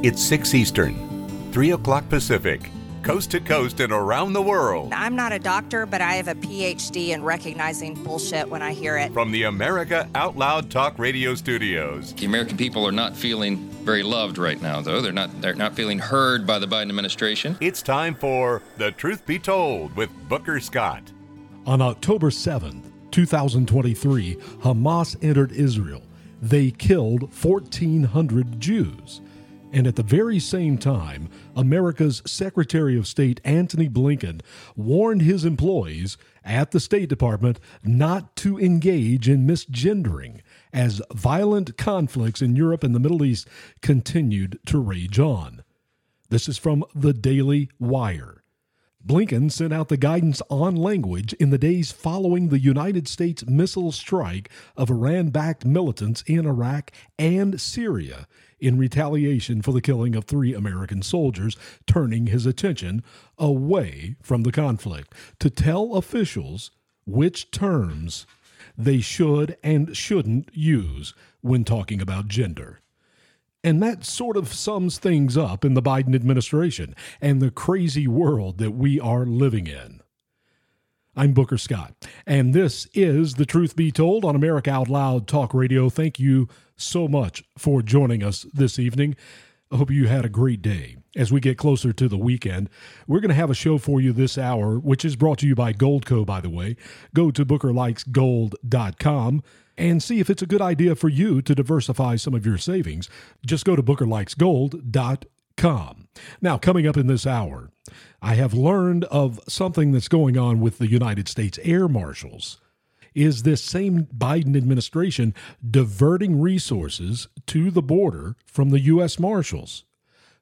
It's 6 Eastern, 3 o'clock Pacific, coast to coast and around the world. I'm not a doctor, but I have a PhD in recognizing bullshit when I hear it. From the America Out Loud Talk Radio studios. The American people are not feeling very loved right now, though. They're not they're not feeling heard by the Biden administration. It's time for The Truth Be Told with Booker Scott. On October 7th, 2023, Hamas entered Israel. They killed 1,400 Jews. And at the very same time, America's Secretary of State Antony Blinken warned his employees at the State Department not to engage in misgendering as violent conflicts in Europe and the Middle East continued to rage on. This is from the Daily Wire. Blinken sent out the guidance on language in the days following the United States missile strike of Iran backed militants in Iraq and Syria in retaliation for the killing of three American soldiers, turning his attention away from the conflict to tell officials which terms they should and shouldn't use when talking about gender. And that sort of sums things up in the Biden administration and the crazy world that we are living in. I'm Booker Scott, and this is The Truth Be Told on America Out Loud Talk Radio. Thank you so much for joining us this evening. I hope you had a great day. As we get closer to the weekend, we're going to have a show for you this hour, which is brought to you by Goldco, by the way. Go to bookerlikesgold.com and see if it's a good idea for you to diversify some of your savings. Just go to bookerlikesgold.com. Now, coming up in this hour, I have learned of something that's going on with the United States Air Marshals. Is this same Biden administration diverting resources to the border from the U.S. Marshals?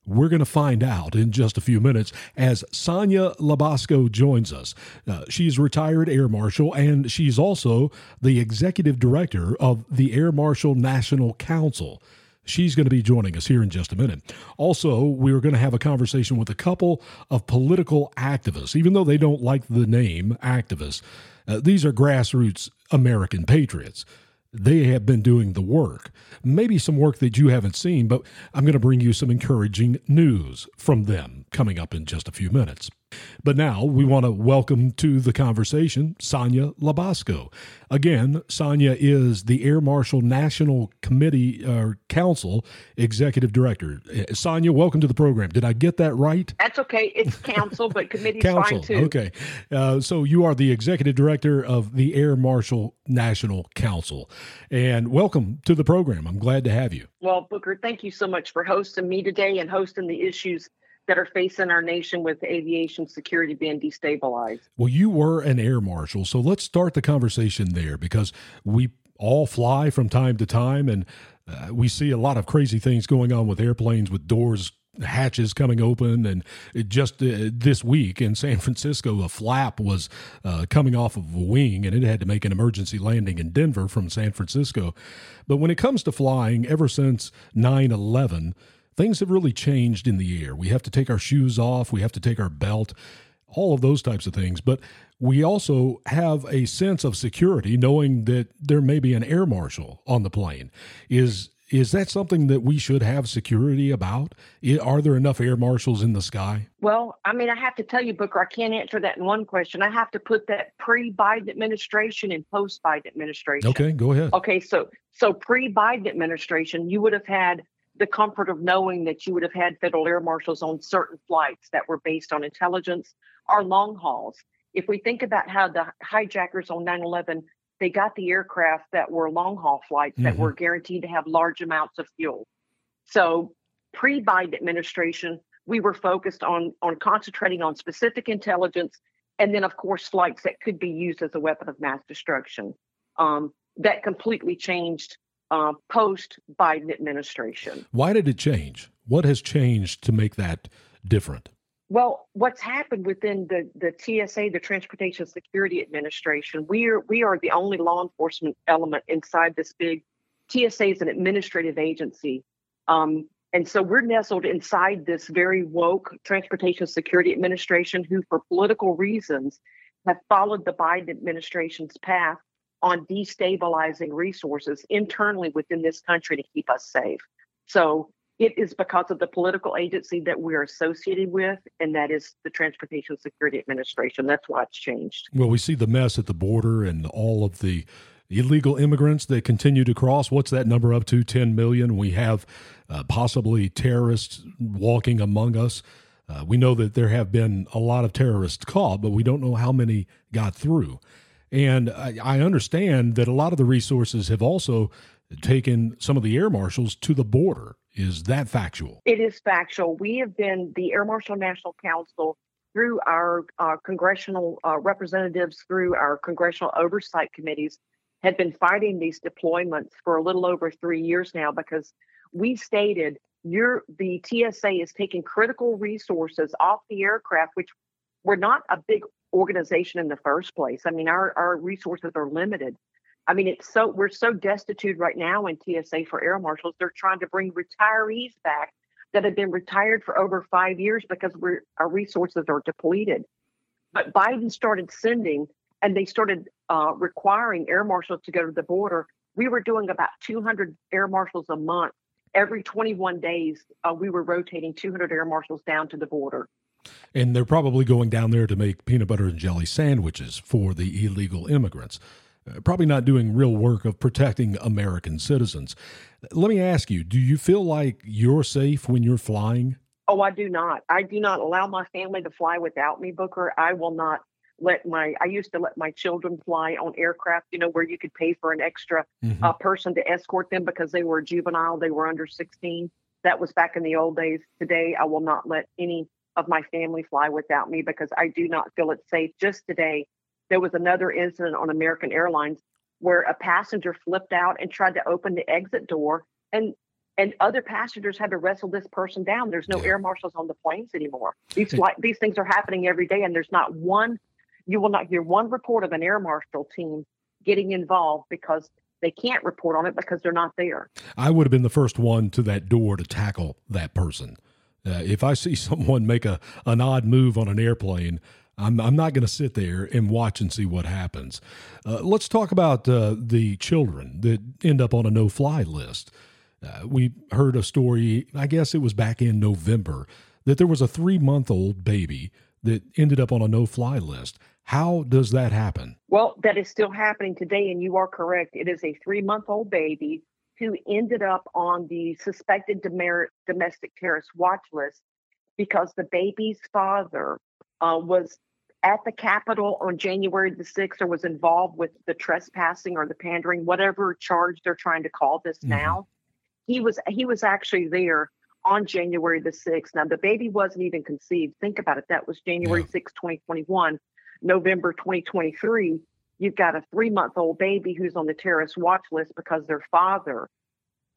We're going to find out in just a few minutes as Sonya LaBosco joins us. Uh, she's retired Air Marshal and she's also the executive director of the Air Marshal National Council. She's going to be joining us here in just a minute. Also, we're going to have a conversation with a couple of political activists, even though they don't like the name activists. Uh, these are grassroots American patriots they have been doing the work. Maybe some work that you haven't seen, but I'm going to bring you some encouraging news from them coming up in just a few minutes. But now we want to welcome to the conversation Sonya LaBosco. Again, Sonya is the Air Marshal National Committee uh, Council Executive Director. Uh, Sonya, welcome to the program. Did I get that right? That's okay. It's council, but committee council. fine too. Okay. Uh, so you are the Executive Director of the Air Marshal National Council. And welcome to the program. I'm glad to have you. Well, Booker, thank you so much for hosting me today and hosting the issues that are facing our nation with aviation security being destabilized. Well, you were an air marshal, so let's start the conversation there because we all fly from time to time and uh, we see a lot of crazy things going on with airplanes with doors hatches coming open and just uh, this week in san francisco a flap was uh, coming off of a wing and it had to make an emergency landing in denver from san francisco but when it comes to flying ever since 9-11 things have really changed in the air. We have to take our shoes off, we have to take our belt, all of those types of things. But we also have a sense of security knowing that there may be an air marshal on the plane. Is is that something that we should have security about? Are there enough air marshals in the sky? Well, I mean, I have to tell you, Booker, I can't answer that in one question. I have to put that pre-Biden administration and post-Biden administration. Okay, go ahead. Okay, so so pre-Biden administration, you would have had the comfort of knowing that you would have had federal air marshals on certain flights that were based on intelligence or long hauls. If we think about how the hijackers on 9 11, they got the aircraft that were long haul flights mm-hmm. that were guaranteed to have large amounts of fuel. So, pre Biden administration, we were focused on, on concentrating on specific intelligence and then, of course, flights that could be used as a weapon of mass destruction. Um, that completely changed uh, post Biden administration. Why did it change? What has changed to make that different? Well, what's happened within the, the TSA, the Transportation Security Administration, we are we are the only law enforcement element inside this big TSA is an administrative agency. Um, and so we're nestled inside this very woke Transportation Security Administration, who, for political reasons, have followed the Biden administration's path on destabilizing resources internally within this country to keep us safe. So It is because of the political agency that we're associated with, and that is the Transportation Security Administration. That's why it's changed. Well, we see the mess at the border and all of the illegal immigrants that continue to cross. What's that number up to? 10 million. We have uh, possibly terrorists walking among us. Uh, we know that there have been a lot of terrorists caught, but we don't know how many got through. And I, I understand that a lot of the resources have also taken some of the air marshals to the border. Is that factual? It is factual. We have been the Air Marshal National Council through our uh, congressional uh, representatives, through our congressional oversight committees, had been fighting these deployments for a little over three years now because we stated you're the TSA is taking critical resources off the aircraft, which we're not a big organization in the first place. I mean, our, our resources are limited. I mean, it's so we're so destitute right now in TSA for air marshals. They're trying to bring retirees back that have been retired for over five years because we're our resources are depleted. But Biden started sending and they started uh, requiring air marshals to go to the border. We were doing about 200 air marshals a month. Every 21 days, uh, we were rotating 200 air marshals down to the border. And they're probably going down there to make peanut butter and jelly sandwiches for the illegal immigrants. Uh, probably not doing real work of protecting American citizens. Let me ask you do you feel like you're safe when you're flying? Oh, I do not. I do not allow my family to fly without me, Booker. I will not let my I used to let my children fly on aircraft, you know, where you could pay for an extra mm-hmm. uh, person to escort them because they were juvenile, they were under 16. That was back in the old days. Today, I will not let any of my family fly without me because I do not feel it's safe. Just today, there was another incident on American Airlines where a passenger flipped out and tried to open the exit door and and other passengers had to wrestle this person down. There's no yeah. air marshals on the planes anymore. These hmm. flight, these things are happening every day, and there's not one. You will not hear one report of an air marshal team getting involved because they can't report on it because they're not there. I would have been the first one to that door to tackle that person. Uh, if I see someone make a an odd move on an airplane, I'm, I'm not going to sit there and watch and see what happens. Uh, let's talk about uh, the children that end up on a no fly list. Uh, we heard a story, I guess it was back in November, that there was a three month old baby that ended up on a no fly list. How does that happen? Well, that is still happening today, and you are correct. It is a three month old baby who ended up on the suspected domestic terrorist watch list because the baby's father uh, was at the Capitol on January the 6th or was involved with the trespassing or the pandering, whatever charge they're trying to call this mm-hmm. now. He was he was actually there on January the 6th. Now the baby wasn't even conceived. Think about it. That was January yeah. 6, 2021, November 2023. You've got a three month old baby who's on the terrorist watch list because their father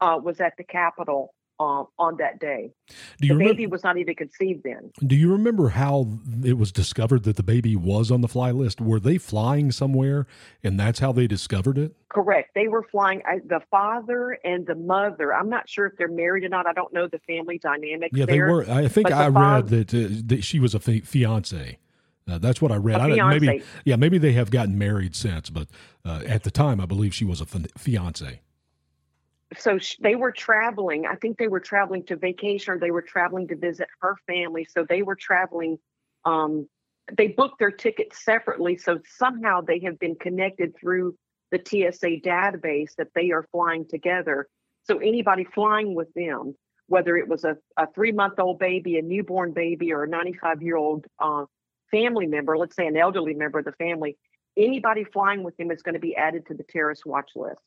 uh, was at the Capitol um, on that day. Do you the remember, baby was not even conceived then. Do you remember how it was discovered that the baby was on the fly list? Were they flying somewhere, and that's how they discovered it? Correct. They were flying. I, the father and the mother. I'm not sure if they're married or not. I don't know the family dynamic. Yeah, there, they were. I think I read that, uh, that she was a fiance. Uh, that's what I read. I, don't maybe, yeah, maybe they have gotten married since, but uh, at the time, I believe she was a fiance so sh- they were traveling. I think they were traveling to vacation or they were traveling to visit her family. So they were traveling. Um, they booked their tickets separately. So somehow they have been connected through the TSA database that they are flying together. So anybody flying with them, whether it was a, a three month old baby, a newborn baby, or a 95 year old uh, family member, let's say an elderly member of the family, anybody flying with them is going to be added to the terrorist watch list.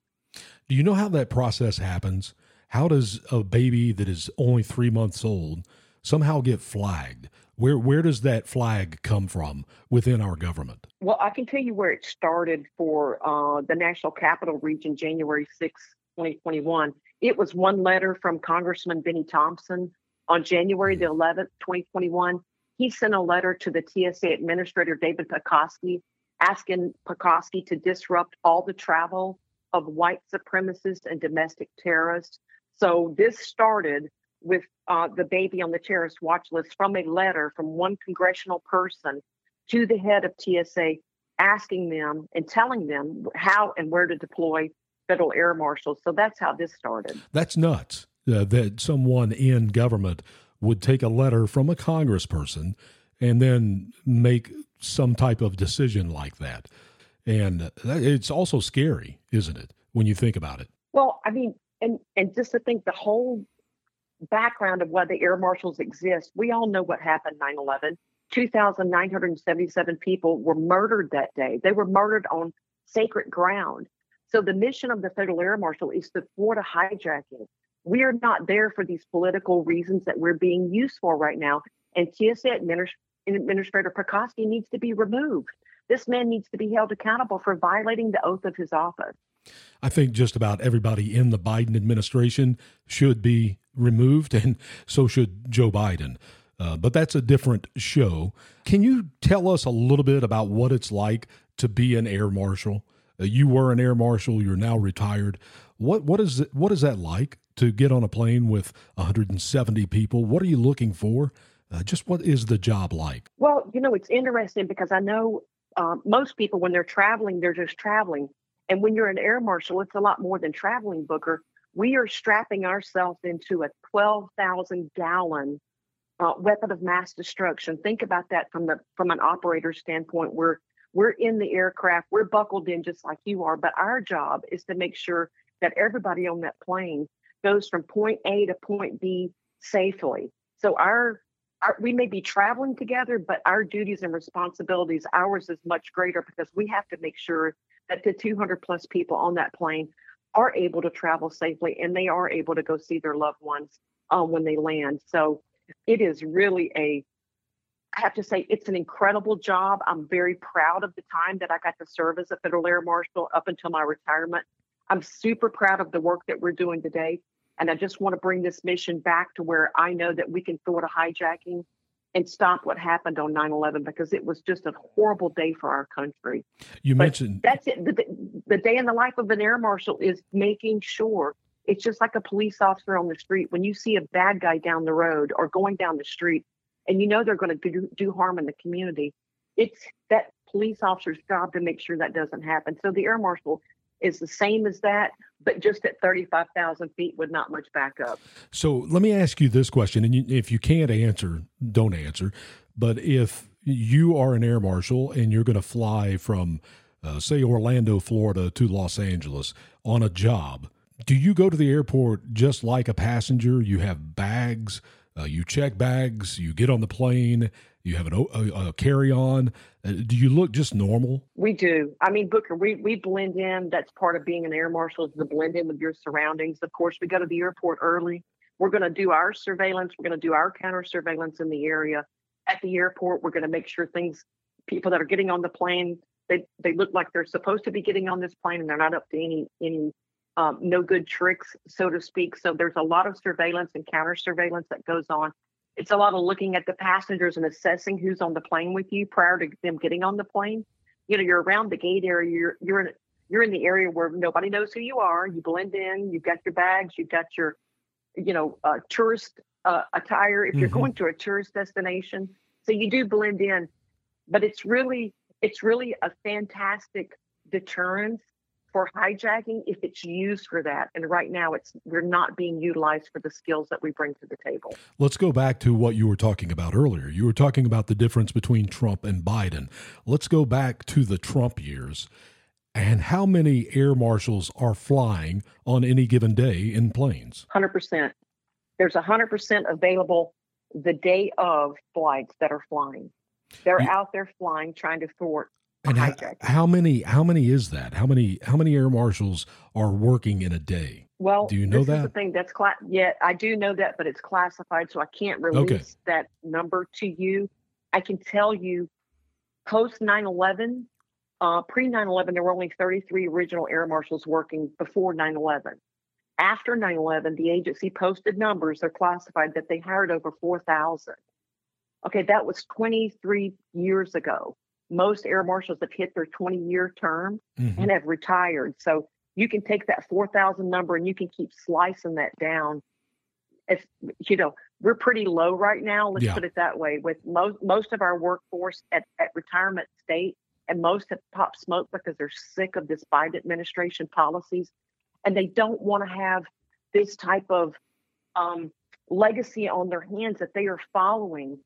Do you know how that process happens? How does a baby that is only three months old somehow get flagged? Where where does that flag come from within our government? Well, I can tell you where it started for uh, the National Capital Region, January 6, 2021. It was one letter from Congressman Benny Thompson on January the 11th, 2021. He sent a letter to the TSA Administrator David Pekoske asking Pekoske to disrupt all the travel of white supremacists and domestic terrorists. So this started with uh, the baby on the terrorist watch list from a letter from one congressional person to the head of TSA, asking them and telling them how and where to deploy federal air marshals. So that's how this started. That's nuts. uh, that someone in government would take a letter from a congressperson and then make some type of decision like that. And it's also scary, isn't it, when you think about it? Well, I mean, and and just to think the whole background of why the air marshals exist, we all know what happened 9/11. 2,977 people were murdered that day. They were murdered on sacred ground. So the mission of the federal air marshal is to thwart a hijacking. We are not there for these political reasons that we're being used for right now. And TSA Administ- Administrator Pekoske needs to be removed. This man needs to be held accountable for violating the oath of his office. I think just about everybody in the Biden administration should be removed, and so should Joe Biden. Uh, but that's a different show. Can you tell us a little bit about what it's like to be an air marshal? Uh, you were an air marshal. You're now retired. What what is what is that like to get on a plane with 170 people? What are you looking for? Uh, just what is the job like? Well, you know, it's interesting because I know um, most people when they're traveling, they're just traveling, and when you're an air marshal, it's a lot more than traveling. Booker, we are strapping ourselves into a 12,000 gallon uh, weapon of mass destruction. Think about that from the from an operator standpoint. We're we're in the aircraft, we're buckled in just like you are, but our job is to make sure that everybody on that plane goes from point A to point B safely. So our, our we may be traveling together, but our duties and responsibilities, ours is much greater because we have to make sure that the 200 plus people on that plane are able to travel safely and they are able to go see their loved ones um, when they land. So it is really a I have to say it's an incredible job. I'm very proud of the time that I got to serve as a federal air marshal up until my retirement. I'm super proud of the work that we're doing today. And I just want to bring this mission back to where I know that we can thwart a hijacking and stop what happened on 9-11 because it was just a horrible day for our country. You but mentioned that's it. The, the day in the life of an air marshal is making sure it's just like a police officer on the street. When you see a bad guy down the road or going down the street, and you know they're going to do, do harm in the community, it's that police officer's job to make sure that doesn't happen. So the air marshal is the same as that, but just at 35,000 feet with not much backup. So let me ask you this question, and you, if you can't answer, don't answer. But if you are an air marshal and you're going to fly from, uh, say, Orlando, Florida to Los Angeles on a job, do you go to the airport just like a passenger? You have bags, uh, you check bags, you get on the plane, you have an, a, a carry on. Uh, do you look just normal? We do. I mean, Booker, we, we blend in. That's part of being an air marshal is to blend in with your surroundings. Of course, we go to the airport early. We're going to do our surveillance. We're going to do our counter surveillance in the area. At the airport, we're going to make sure things, people that are getting on the plane, they, they look like they're supposed to be getting on this plane and they're not up to any any um, no good tricks, so to speak. So there's a lot of surveillance and counter surveillance that goes on. It's a lot of looking at the passengers and assessing who's on the plane with you prior to them getting on the plane. You know, you're around the gate area. You're you're in you're in the area where nobody knows who you are. You blend in. You've got your bags. You've got your, you know, uh, tourist uh, attire if you're mm-hmm. going to a tourist destination. So you do blend in, but it's really it's really a fantastic deterrence for hijacking if it's used for that. And right now, it's we're not being utilized for the skills that we bring to the table. Let's go back to what you were talking about earlier. You were talking about the difference between Trump and Biden. Let's go back to the Trump years. And how many air marshals are flying on any given day in planes? 100%. There's 100% available the day of flights that are flying. They're you, out there flying, trying to thwart and how, how, many? How many is that? How many? How many air marshals are working in a day? Well, do you know that? The thing that's cla- yeah, I do know that, but it's classified, so I can't release okay. that number to you. I can tell you, post 9/11, uh, pre 9/11, there were only 33 original air marshals working before 9/11. After 9/11, the agency posted numbers. They're classified that they hired over 4,000. Okay, that was 23 years ago most air marshals have hit their 20 year term mm-hmm. and have retired. So you can take that 4,000 number and you can keep slicing that down. If you know, we're pretty low right now. Let's yeah. put it that way. With most most of our workforce at, at retirement state, and most have popped smoke because they're sick of this Biden administration policies, and they don't want to have this type of um, legacy on their hands that they are following,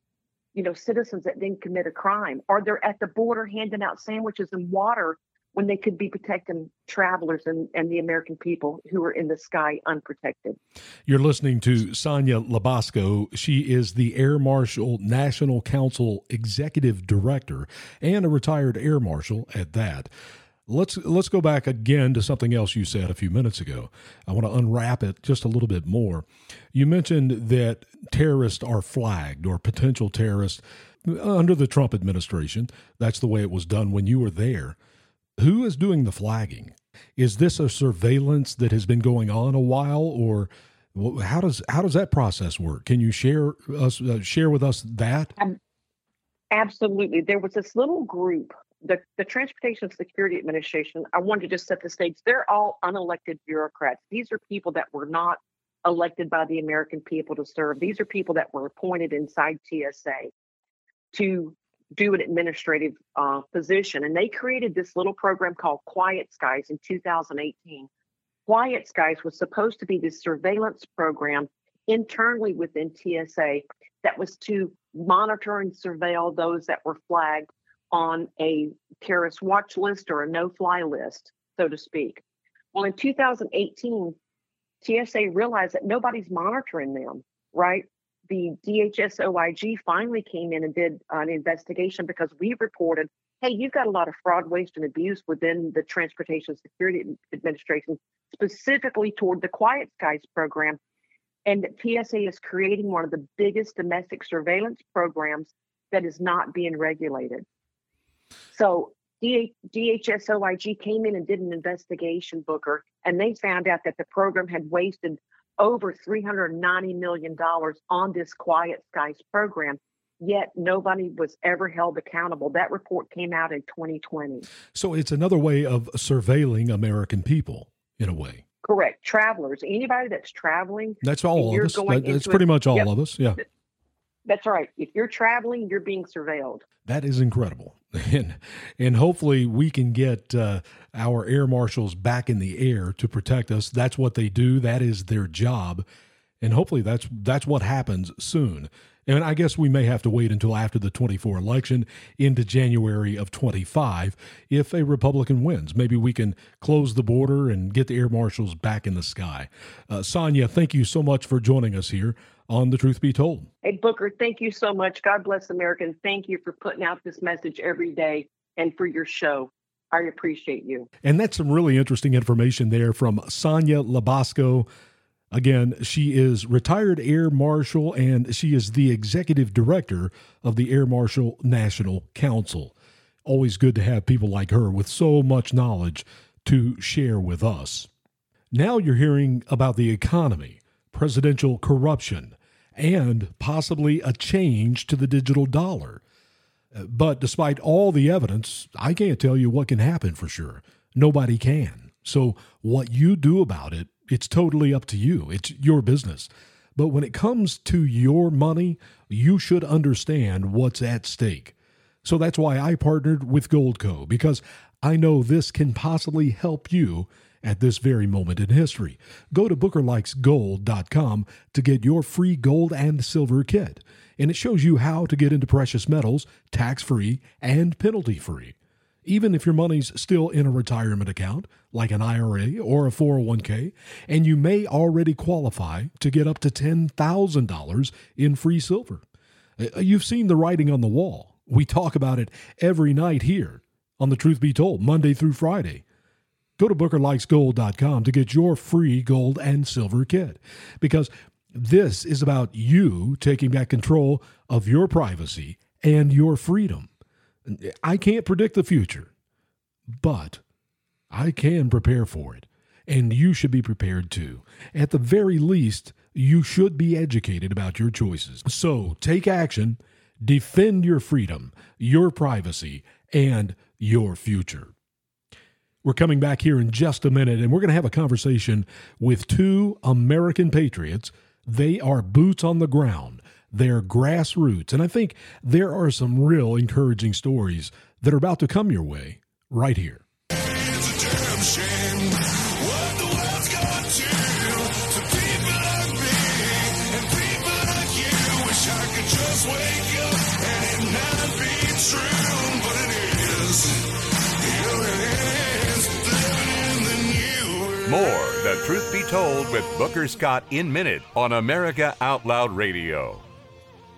you know, citizens that didn't commit a crime, or they're at the border handing out sandwiches and water when they could be protecting travelers and, and the American people who are in the sky unprotected. You're listening to Sonya LaBosco. She is the Air Marshal National Council Executive Director and a retired Air Marshal at that. Let's let's go back again to something else you said a few minutes ago. I want to unwrap it just a little bit more. You mentioned that terrorists are flagged or potential terrorists under the Trump administration. That's the way it was done when you were there. Who is doing the flagging? Is this a surveillance that has been going on a while, or how does how does that process work? Can you share us uh, share with us that? Um, absolutely. There was this little group, the the Transportation Security Administration. I wanted to just set the stage. They're all unelected bureaucrats. These are people that were not elected by the American people to serve. These are people that were appointed inside TSA to do an administrative uh, position. And they created this little program called Quiet Skies in 2018. Quiet Skies was supposed to be this surveillance program internally within TSA that was to monitor and surveil those that were flagged on a terrorist watch list or a no fly list, so to speak. Well, in 2018, TSA realized that nobody's monitoring them, right? the DHS OIG finally came in and did an investigation because we reported, hey, you've got a lot of fraud, waste, and abuse within the Transportation Security Administration, specifically toward the Quiet Skies program. And TSA is creating one of the biggest domestic surveillance programs that is not being regulated. So DHS OIG came in and did an investigation, Booker, and they found out that the program had wasted over $390 million on this Quiet Skies program, yet nobody was ever held accountable. That report came out in 2020. So it's another way of surveilling American people, in a way. Correct. Travelers, anybody that's traveling. That's all of us. that's pretty much all yep. of us. Yeah. That's right. If you're traveling, you're being surveilled. That is incredible, and and hopefully we can get uh, our air marshals back in the air to protect us. That's what they do. That is their job, and hopefully that's that's what happens soon. And I guess we may have to wait until after the 24 election into January of 25 if a Republican wins. Maybe we can close the border and get the air marshals back in the sky. Uh, Sonya, thank you so much for joining us here on The Truth Be Told. Hey, Booker, thank you so much. God bless America. And thank you for putting out this message every day and for your show. I appreciate you. And that's some really interesting information there from Sonya LaBosco Again, she is retired Air Marshal and she is the executive director of the Air Marshal National Council. Always good to have people like her with so much knowledge to share with us. Now you're hearing about the economy, presidential corruption, and possibly a change to the digital dollar. But despite all the evidence, I can't tell you what can happen for sure. Nobody can. So, what you do about it it's totally up to you. It's your business. But when it comes to your money, you should understand what's at stake. So that's why I partnered with Goldco because I know this can possibly help you at this very moment in history. Go to bookerlikesgold.com to get your free gold and silver kit, and it shows you how to get into precious metals tax free and penalty free even if your money's still in a retirement account, like an IRA or a 401k, and you may already qualify to get up to $10,000 in free silver. Uh, you've seen the writing on the wall. We talk about it every night here on The Truth Be Told, Monday through Friday. Go to bookerlikesgold.com to get your free gold and silver kit because this is about you taking back control of your privacy and your freedom. I can't predict the future, but I can prepare for it. And you should be prepared too. At the very least, you should be educated about your choices. So take action, defend your freedom, your privacy, and your future. We're coming back here in just a minute, and we're going to have a conversation with two American patriots. They are boots on the ground they're grassroots. And I think there are some real encouraging stories that are about to come your way right here. More The Truth Be Told with Booker Scott in Minute on America Out Loud Radio.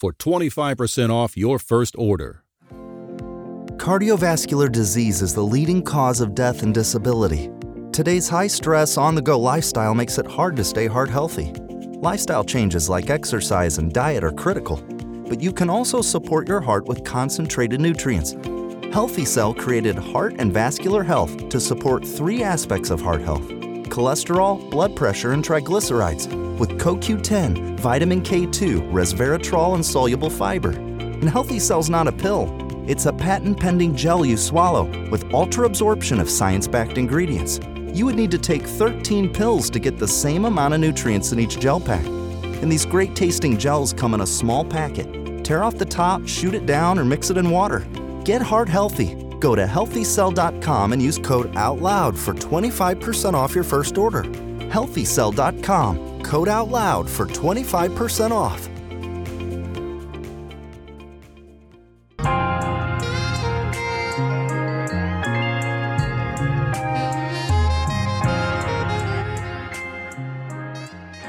for 25% off your first order. Cardiovascular disease is the leading cause of death and disability. Today's high stress, on the go lifestyle makes it hard to stay heart healthy. Lifestyle changes like exercise and diet are critical, but you can also support your heart with concentrated nutrients Healthy Cell created Heart and Vascular Health to support three aspects of heart health cholesterol, blood pressure, and triglycerides with CoQ10, vitamin K2, resveratrol, and soluble fiber. And Healthy Cell's not a pill, it's a patent pending gel you swallow with ultra absorption of science backed ingredients. You would need to take 13 pills to get the same amount of nutrients in each gel pack. And these great tasting gels come in a small packet. Tear off the top, shoot it down, or mix it in water. Get heart healthy. Go to healthycell.com and use code OUTLOUD for 25% off your first order. Healthycell.com, code out loud for 25% off.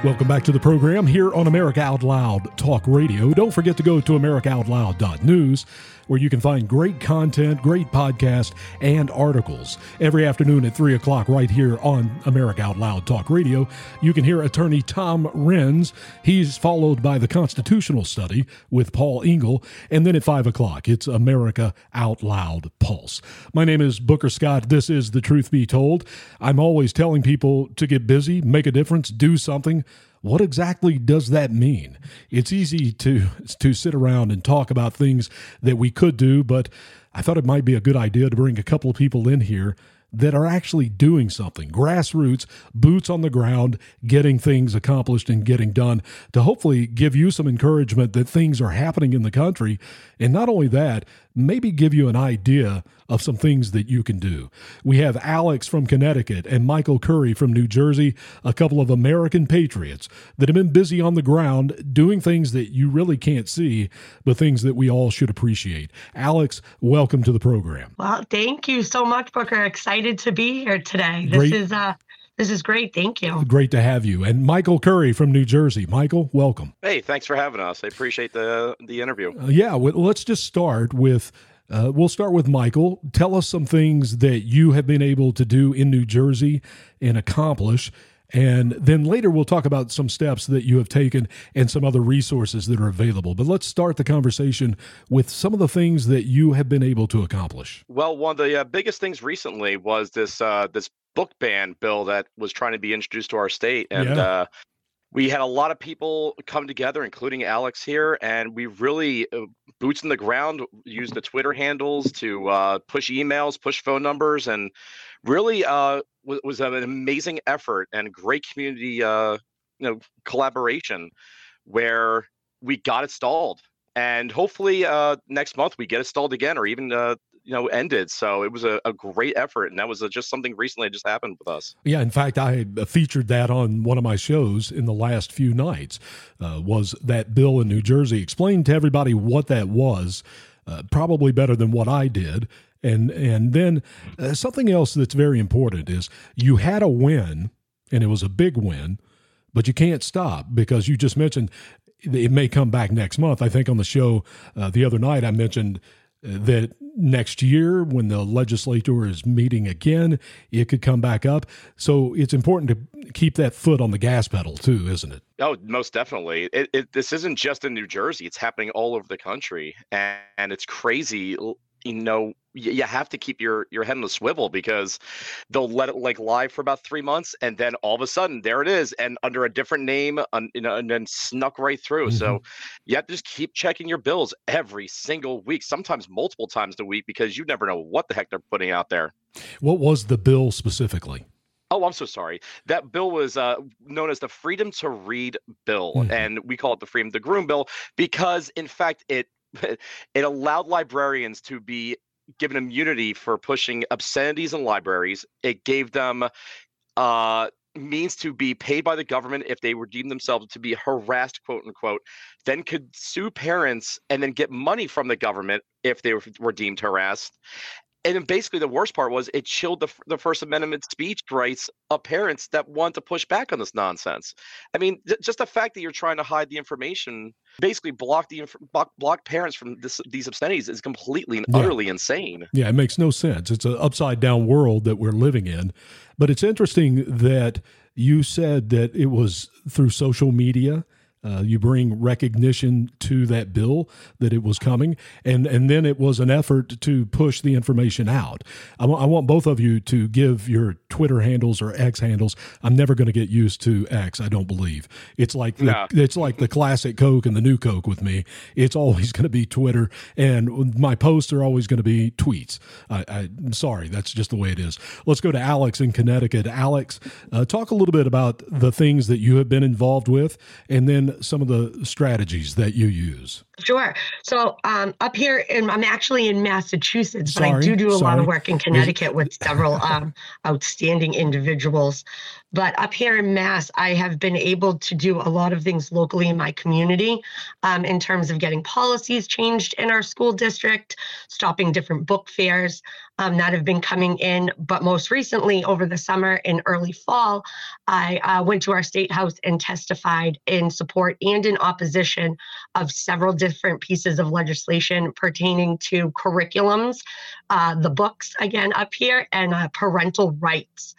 Welcome back to the program here on America Out Loud Talk Radio. Don't forget to go to AmericaOutloud.news where you can find great content, great podcasts, and articles. Every afternoon at 3 o'clock, right here on America Out Loud Talk Radio, you can hear attorney Tom Renz. He's followed by the Constitutional Study with Paul Engel. And then at 5 o'clock, it's America Out Loud Pulse. My name is Booker Scott. This is The Truth Be Told. I'm always telling people to get busy, make a difference, do something. What exactly does that mean? It's easy to to sit around and talk about things that we could do, but I thought it might be a good idea to bring a couple of people in here that are actually doing something grassroots, boots on the ground, getting things accomplished and getting done to hopefully give you some encouragement that things are happening in the country. And not only that, maybe give you an idea of some things that you can do. We have Alex from Connecticut and Michael Curry from New Jersey, a couple of American patriots that have been busy on the ground doing things that you really can't see, but things that we all should appreciate. Alex, welcome to the program. Well, thank you so much, Booker. Excited to be here today. This Great. is uh this is great. Thank you. Great to have you. And Michael Curry from New Jersey. Michael, welcome. Hey, thanks for having us. I appreciate the the interview. Uh, yeah, well, let's just start with uh, we'll start with Michael. Tell us some things that you have been able to do in New Jersey and accomplish. And then later we'll talk about some steps that you have taken and some other resources that are available. But let's start the conversation with some of the things that you have been able to accomplish. Well, one of the uh, biggest things recently was this uh, this book ban bill that was trying to be introduced to our state, and yeah. uh, we had a lot of people come together, including Alex here, and we really uh, boots in the ground used the Twitter handles to uh, push emails, push phone numbers, and really uh, was, was an amazing effort and great community, uh, you know, collaboration where we got it stalled. And hopefully uh, next month we get it stalled again, or even uh, you know ended so it was a, a great effort and that was a, just something recently just happened with us. Yeah in fact i featured that on one of my shows in the last few nights uh, was that bill in new jersey explained to everybody what that was uh, probably better than what i did and and then uh, something else that's very important is you had a win and it was a big win but you can't stop because you just mentioned it may come back next month. I think on the show uh, the other night i mentioned that next year when the legislature is meeting again it could come back up. So it's important to keep that foot on the gas pedal too isn't it? Oh most definitely. It, it, this isn't just in new jersey. It's happening all over the country. And, and it's crazy you know you have to keep your your head on the swivel because they'll let it like live for about three months and then all of a sudden there it is and under a different name you know and then snuck right through mm-hmm. so you have to just keep checking your bills every single week sometimes multiple times a week because you never know what the heck they're putting out there what was the bill specifically Oh, I'm so sorry. That bill was uh, known as the Freedom to Read Bill, mm-hmm. and we call it the Freedom to Groom Bill because, in fact, it it allowed librarians to be given immunity for pushing obscenities in libraries. It gave them uh, means to be paid by the government if they were deemed themselves to be harassed, quote unquote, then could sue parents and then get money from the government if they were, were deemed harassed and then basically the worst part was it chilled the, the first amendment speech rights of parents that want to push back on this nonsense. I mean th- just the fact that you're trying to hide the information basically block the inf- block, block parents from this, these obscenities is completely and yeah. utterly insane. Yeah it makes no sense. It's an upside down world that we're living in. But it's interesting that you said that it was through social media uh, you bring recognition to that bill that it was coming, and and then it was an effort to push the information out. I, w- I want both of you to give your Twitter handles or X handles. I'm never going to get used to X. I don't believe it's like the, it's like the classic Coke and the new Coke with me. It's always going to be Twitter, and my posts are always going to be tweets. I, am sorry, that's just the way it is. Let's go to Alex in Connecticut. Alex, uh, talk a little bit about the things that you have been involved with, and then some of the strategies that you use? Sure. So um, up here, in, I'm actually in Massachusetts, Sorry. but I do do a Sorry. lot of work in Connecticut with several um, outstanding individuals. But up here in Mass, I have been able to do a lot of things locally in my community um, in terms of getting policies changed in our school district, stopping different book fairs um, that have been coming in. But most recently, over the summer and early fall, I uh, went to our state house and testified in support and in opposition of several different pieces of legislation pertaining to curriculums, uh, the books again up here, and uh, parental rights.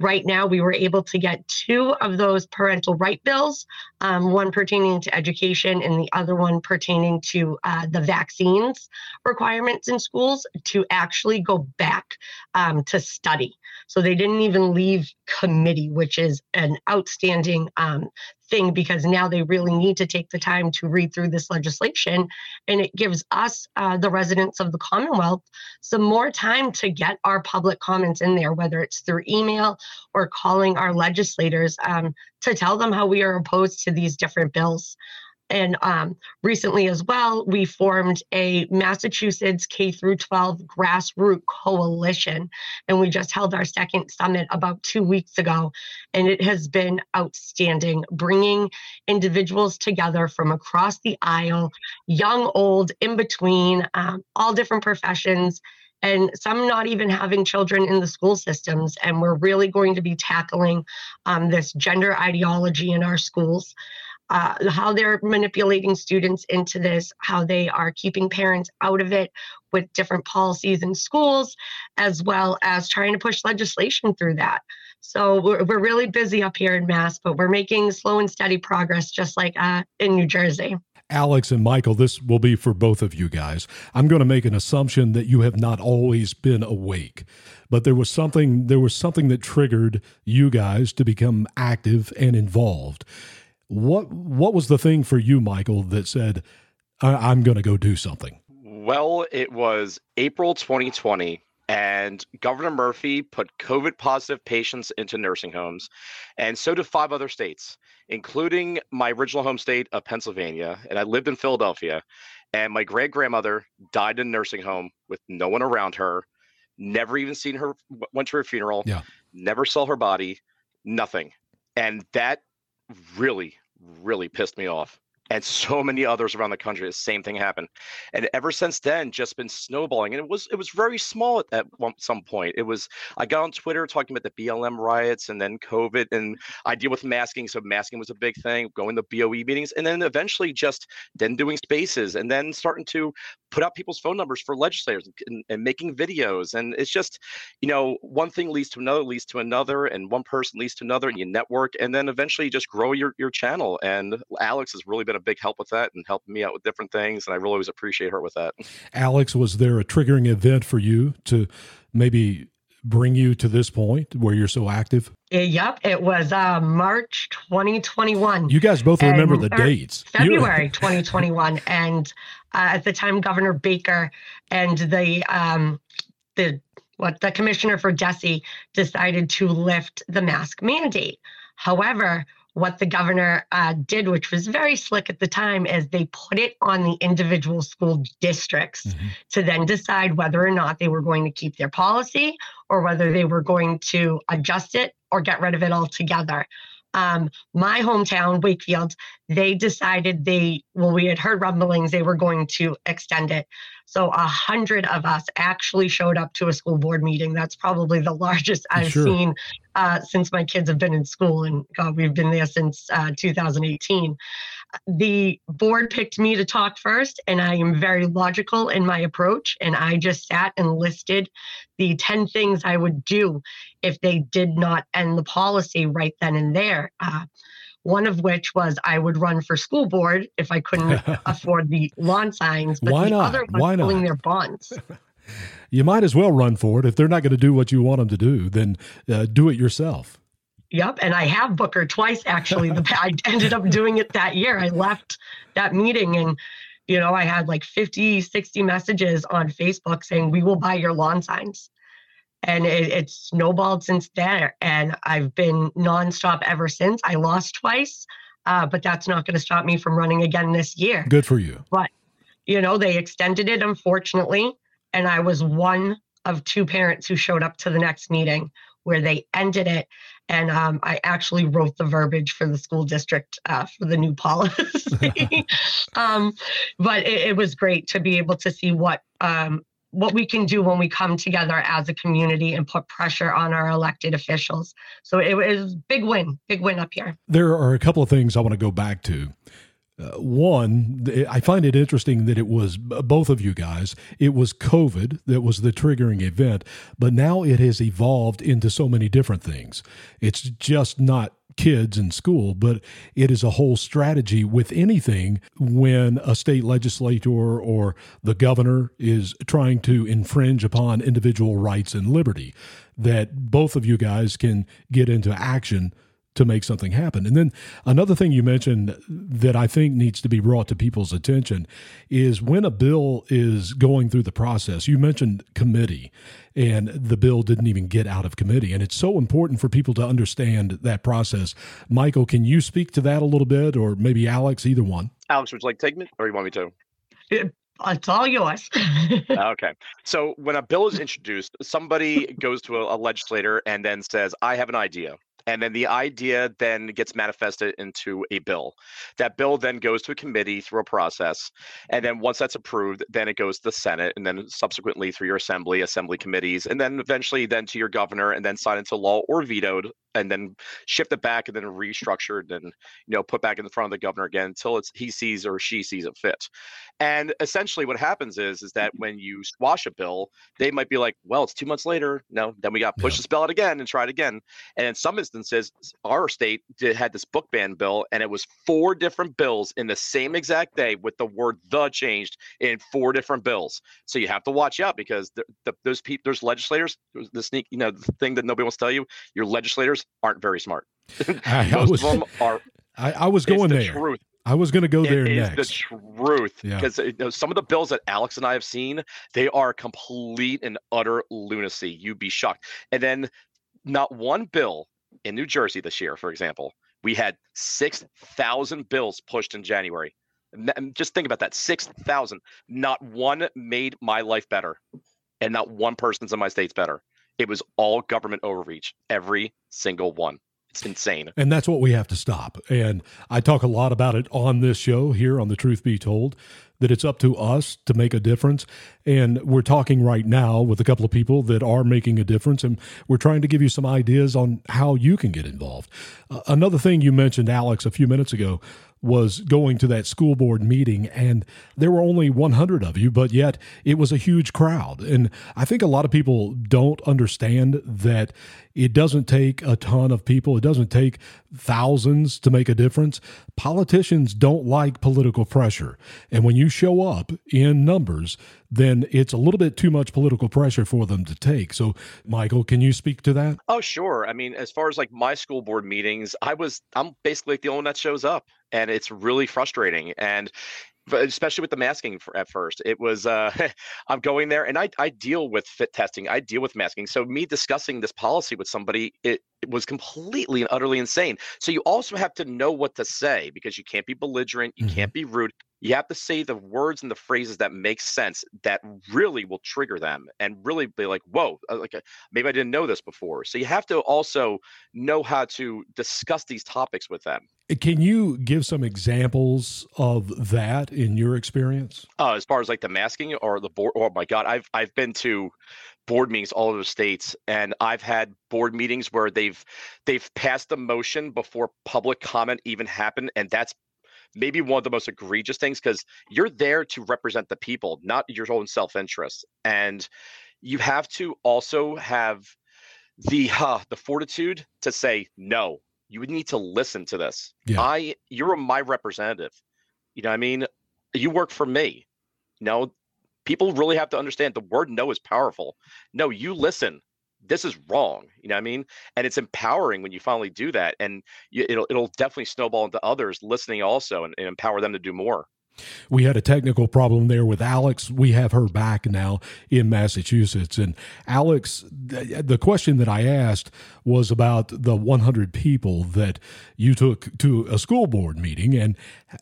Right now, we were able to get two of those parental right bills, um, one pertaining to education and the other one pertaining to uh, the vaccines requirements in schools to actually go back um, to study. So they didn't even leave committee, which is an outstanding um, thing because now they really need to take the time to read through this legislation. And it gives us, uh, the residents of the Commonwealth, some more time to get our public comments in there, whether it's through email or calling our legislators um, to tell them how we are opposed to these different bills. And um, recently as well, we formed a Massachusetts K through 12 grassroots coalition. And we just held our second summit about two weeks ago. And it has been outstanding, bringing individuals together from across the aisle, young, old, in between, um, all different professions and some not even having children in the school systems. And we're really going to be tackling um, this gender ideology in our schools uh, how they're manipulating students into this, how they are keeping parents out of it with different policies in schools, as well as trying to push legislation through that. So we're, we're really busy up here in Mass, but we're making slow and steady progress, just like uh, in New Jersey. Alex and Michael, this will be for both of you guys. I'm going to make an assumption that you have not always been awake, but there was something there was something that triggered you guys to become active and involved. What what was the thing for you, Michael, that said I- I'm going to go do something? Well, it was April 2020 and Governor Murphy put COVID positive patients into nursing homes, and so did five other states, including my original home state of Pennsylvania. And I lived in Philadelphia, and my great grandmother died in a nursing home with no one around her, never even seen her, went to her funeral, yeah. never saw her body, nothing. And that really, really pissed me off. And so many others around the country. The same thing happened, and ever since then, just been snowballing. And it was it was very small at, at one, some point. It was I got on Twitter talking about the BLM riots and then COVID, and I deal with masking, so masking was a big thing. Going to BOE meetings, and then eventually just then doing spaces, and then starting to put out people's phone numbers for legislators and, and making videos. And it's just, you know, one thing leads to another, leads to another, and one person leads to another, and you network, and then eventually you just grow your your channel. And Alex has really been a big help with that and helping me out with different things. And I really always appreciate her with that. Alex, was there a triggering event for you to maybe bring you to this point where you're so active? Yep, it was uh, March 2021. You guys both and, remember the dates. February 2021, and uh, at the time, Governor Baker and the um, the what the commissioner for DESE decided to lift the mask mandate. However, what the governor uh, did, which was very slick at the time, is they put it on the individual school districts mm-hmm. to then decide whether or not they were going to keep their policy or whether they were going to adjust it or get rid of it altogether. Um, my hometown, Wakefield, they decided they, well, we had heard rumblings they were going to extend it. So a hundred of us actually showed up to a school board meeting. That's probably the largest I've sure. seen uh, since my kids have been in school, and God, we've been there since uh, 2018. The board picked me to talk first, and I am very logical in my approach. And I just sat and listed the 10 things I would do if they did not end the policy right then and there. Uh, one of which was I would run for school board if I couldn't afford the lawn signs. But Why the not? other Why not? pulling their bonds. you might as well run for it. If they're not going to do what you want them to do, then uh, do it yourself. Yep. And I have Booker twice, actually. The, I ended up doing it that year. I left that meeting and, you know, I had like 50, 60 messages on Facebook saying, we will buy your lawn signs and it, it's snowballed since there. And I've been nonstop ever since. I lost twice, uh, but that's not going to stop me from running again this year. Good for you. But you know, they extended it, unfortunately, and I was one of two parents who showed up to the next meeting where they ended it. And um, I actually wrote the verbiage for the school district uh, for the new policy. um, but it, it, was great to be able to see what um, what we can do when we come together as a community and put pressure on our elected officials. So it was big win, big win up here. There are a couple of things I want to go back to. Uh, one, I find it interesting that it was both of you guys. It was COVID that was the triggering event, but now it has evolved into so many different things. It's just not kids in school, but it is a whole strategy with anything when a state legislator or the governor is trying to infringe upon individual rights and liberty that both of you guys can get into action to make something happen. And then another thing you mentioned that I think needs to be brought to people's attention is when a bill is going through the process. You mentioned committee, and the bill didn't even get out of committee. And it's so important for people to understand that process. Michael, can you speak to that a little bit, or maybe Alex, either one? Alex, would you like to take me, or you want me to? Uh, it's all yours. Uh, okay. So when a bill is introduced, somebody goes to a, a, legislator and then says, I have an idea and then the idea then gets manifested into a bill. That bill then goes to a committee through a process and then once that's approved then it goes to the senate and then subsequently through your assembly assembly committees and then eventually then to your governor and then signed into law or vetoed and then shift it back and then restructured and you know put back in the front of the governor again until it's he sees or she sees it fit. And essentially what happens is is that mm-hmm. when you squash a bill they might be like well it's two months later no then we got to push yeah. this bill out again and try it again. And in some instances our state did, had this book ban bill and it was four different bills in the same exact day with the word the changed in four different bills. So you have to watch out because the, the, those people those legislators the sneak you know the thing that nobody wants to tell you your legislators aren't very smart. I, I was, are. I, I was going the there. Truth. I was going to go there it next. the truth because yeah. Uh, you know, some of the bills that Alex and I have seen, they are complete and utter lunacy. You'd be shocked. And then, not one bill in New Jersey this year, for example, we had six thousand bills pushed in January. And just think about that: six thousand. Not one made my life better, and not one person's in my state's better. It was all government overreach, every single one. it's insane. And that's what we have to stop. And I talk a lot about it on this show here on The Truth Be Told that it's up to us to make a difference. And we're talking right now with a couple of people that are making a difference, and we're trying to give you some ideas on how you can get involved. Uh, another thing you mentioned, Alex, a few minutes ago was going to that school board meeting and there were only 100 of you but yet it was a huge crowd and i think a lot of people don't understand that it doesn't take a ton of people it doesn't take thousands to make a difference politicians don't like political pressure and when you show up in numbers then it's a little bit too much political pressure for them to take. So, Michael, can you speak to that? Oh, sure. I mean, as far as like my school board meetings, I was, I'm basically the only one that shows up, and it's really frustrating. And especially with the masking for, at first it was uh i'm going there and i i deal with fit testing i deal with masking so me discussing this policy with somebody it, it was completely and utterly insane so you also have to know what to say because you can't be belligerent you mm-hmm. can't be rude you have to say the words and the phrases that make sense that really will trigger them and really be like whoa uh, like uh, maybe i didn't know this before. So you have to also know how to discuss these topics with them. Uh, can you give some examples of that in your experience? Uh, as far as like the masking or the board oh my god i've i've been to board meetings all over the states and i've had board meetings where they've they've passed a motion before public comment even happened and that's maybe one of the most egregious things because you're there to represent the people, not your own self interest. And you have to also have the uh, the fortitude to say no. You would need to listen to this. Yeah. I you're my representative. You know what I mean? You work for me. You know, people really have to understand the word no is powerful. No, you listen this is wrong you know what i mean? And it's empowering when you finally do that and you, it'll it'll definitely snowball into others listening also and, and empower them to do more we had a technical problem there with Alex. We have her back now in Massachusetts. And Alex, the question that I asked was about the 100 people that you took to a school board meeting and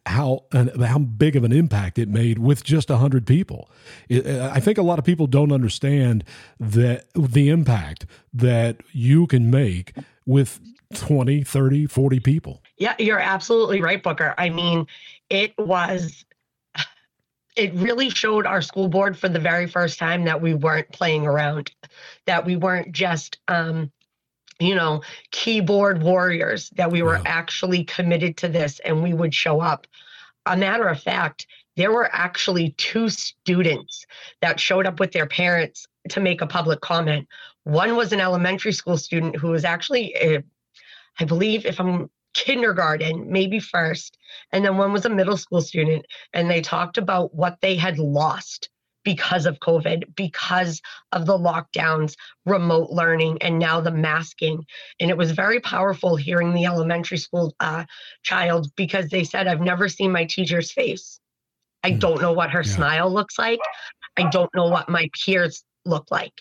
how how big of an impact it made with just 100 people. I think a lot of people don't understand that the impact that you can make with 20, 30, 40 people. Yeah, you're absolutely right, Booker. I mean, it was it really showed our school board for the very first time that we weren't playing around, that we weren't just, um, you know, keyboard warriors, that we were yeah. actually committed to this and we would show up. A matter of fact, there were actually two students that showed up with their parents to make a public comment. One was an elementary school student who was actually, a, I believe, if I'm kindergarten, maybe first, and then one was a middle school student. And they talked about what they had lost because of COVID, because of the lockdowns, remote learning, and now the masking. And it was very powerful hearing the elementary school uh, child because they said, I've never seen my teacher's face. I mm. don't know what her yeah. smile looks like. I don't know what my peers look like.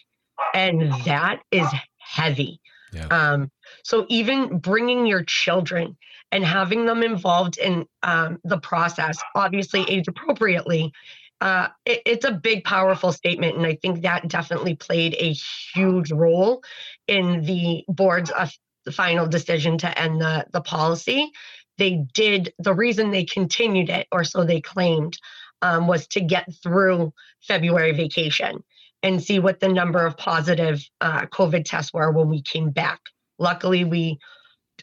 And that is heavy. Yeah. Um, so even bringing your children and having them involved in um, the process, obviously age appropriately, uh, it, it's a big, powerful statement, and I think that definitely played a huge role in the board's uh, final decision to end the the policy. They did the reason they continued it, or so they claimed, um, was to get through February vacation and see what the number of positive uh, COVID tests were when we came back. Luckily, we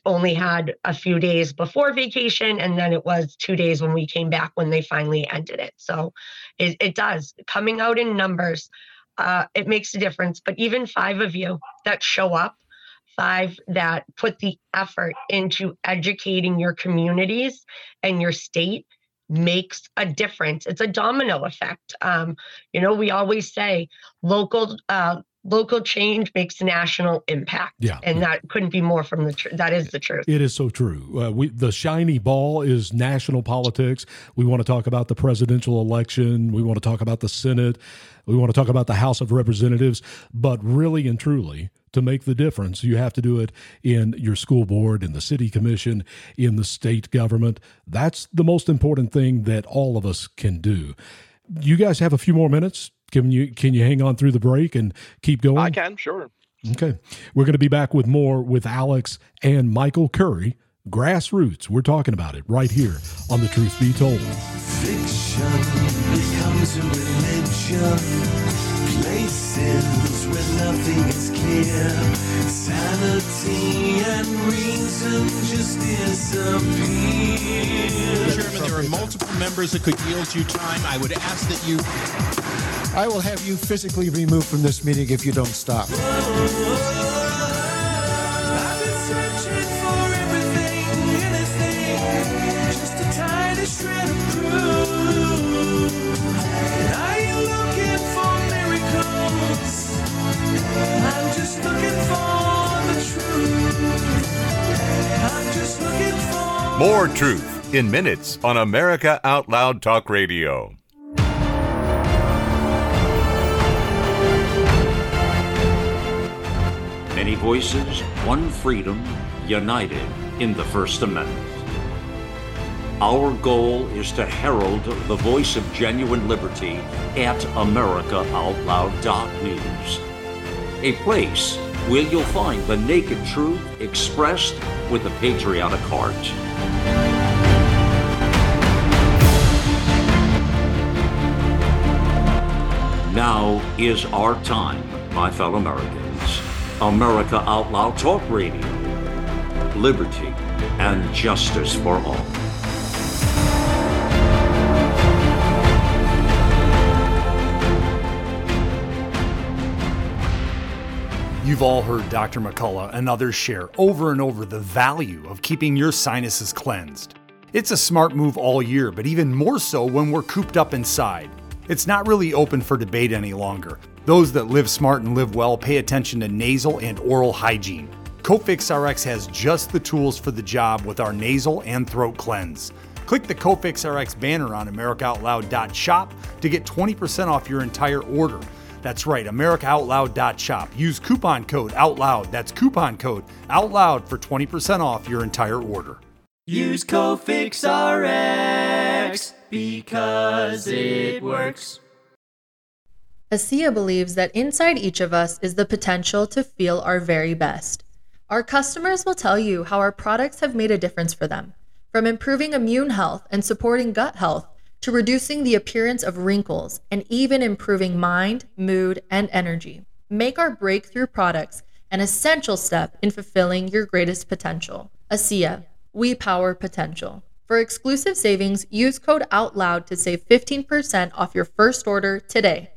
only had a few days before vacation, and then it was two days when we came back when they finally ended it. So it, it does. Coming out in numbers, uh, it makes a difference. But even five of you that show up, five that put the effort into educating your communities and your state makes a difference. It's a domino effect. Um, you know, we always say local uh, local change makes national impact. Yeah, and that couldn't be more from the truth. That is the truth. It is so true. Uh, we the shiny ball is national politics. We want to talk about the presidential election. We want to talk about the Senate. We want to talk about the House of Representatives. But really and truly, to make the difference, you have to do it in your school board, in the city commission, in the state government. That's the most important thing that all of us can do. You guys have a few more minutes. Can you can you hang on through the break and keep going? I can, sure. Okay. We're going to be back with more with Alex and Michael Curry. Grassroots. We're talking about it right here on The Truth Be Told. Fiction becomes a religion places where nothing is clear. Sanity and reason just disappear. Chairman, there are multiple members that could yield you time. I would ask that you. I will have you physically removed from this meeting if you don't stop. shred of proof. Are you looking for more truth in minutes on America Out Loud Talk Radio. Many voices, one freedom, united in the First Amendment. Our goal is to herald the voice of genuine liberty at AmericaOutloud.news, a place where you'll find the naked truth expressed with a patriotic heart. Now is our time, my fellow Americans. America Out Loud Talk Radio. Liberty and justice for all. You've all heard Dr. McCullough and others share over and over the value of keeping your sinuses cleansed. It's a smart move all year, but even more so when we're cooped up inside. It's not really open for debate any longer. Those that live smart and live well pay attention to nasal and oral hygiene. Cofix RX has just the tools for the job with our nasal and throat cleanse. Click the Cofix RX banner on AmericaOutloud.shop to get 20% off your entire order. That's right, AmericaOutloud.shop. Use coupon code OUTLOUD. That's coupon code OUTLOUD for 20% off your entire order. Use Cofix RX because it works. ASEA believes that inside each of us is the potential to feel our very best. Our customers will tell you how our products have made a difference for them, from improving immune health and supporting gut health to reducing the appearance of wrinkles and even improving mind, mood, and energy. Make our breakthrough products an essential step in fulfilling your greatest potential. ASEA, we power potential. For exclusive savings, use code OUTLOUD to save 15% off your first order today.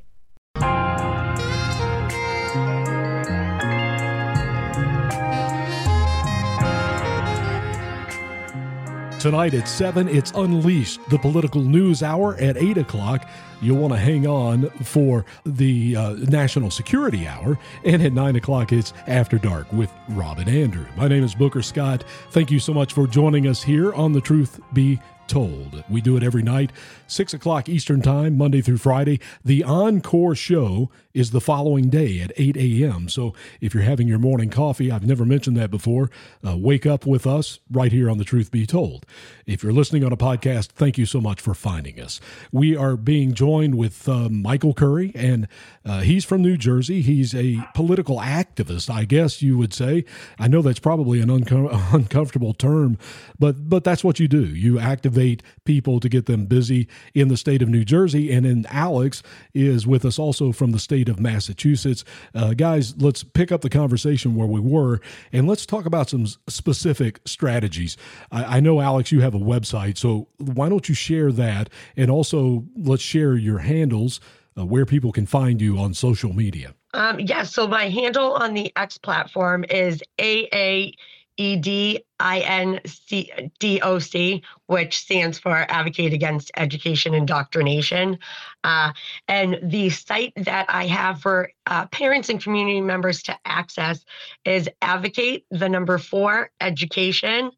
Tonight at 7, it's Unleashed, the political news hour. At 8 o'clock, you'll want to hang on for the uh, National Security Hour. And at 9 o'clock, it's After Dark with Robin Andrew. My name is Booker Scott. Thank you so much for joining us here on The Truth Be Told. We do it every night, 6 o'clock Eastern Time, Monday through Friday. The encore show is the following day at 8 a.m. So if you're having your morning coffee, I've never mentioned that before, uh, wake up with us right here on The Truth Be Told. If you're listening on a podcast, thank you so much for finding us. We are being joined with uh, Michael Curry, and uh, he's from New Jersey. He's a political activist, I guess you would say. I know that's probably an unco- uncomfortable term, but but that's what you do. You activate people to get them busy in the state of New Jersey, and then Alex is with us also from the state state of Massachusetts. Uh, guys, let's pick up the conversation where we were and let's talk about some specific strategies. I, I know, Alex, you have a website, so why don't you share that? And also, let's share your handles uh, where people can find you on social media. Um, yes. Yeah, so my handle on the X platform is AA E D I N C D O C, which stands for Advocate Against Education Indoctrination. Uh, and the site that I have for uh, parents and community members to access is advocate the number four education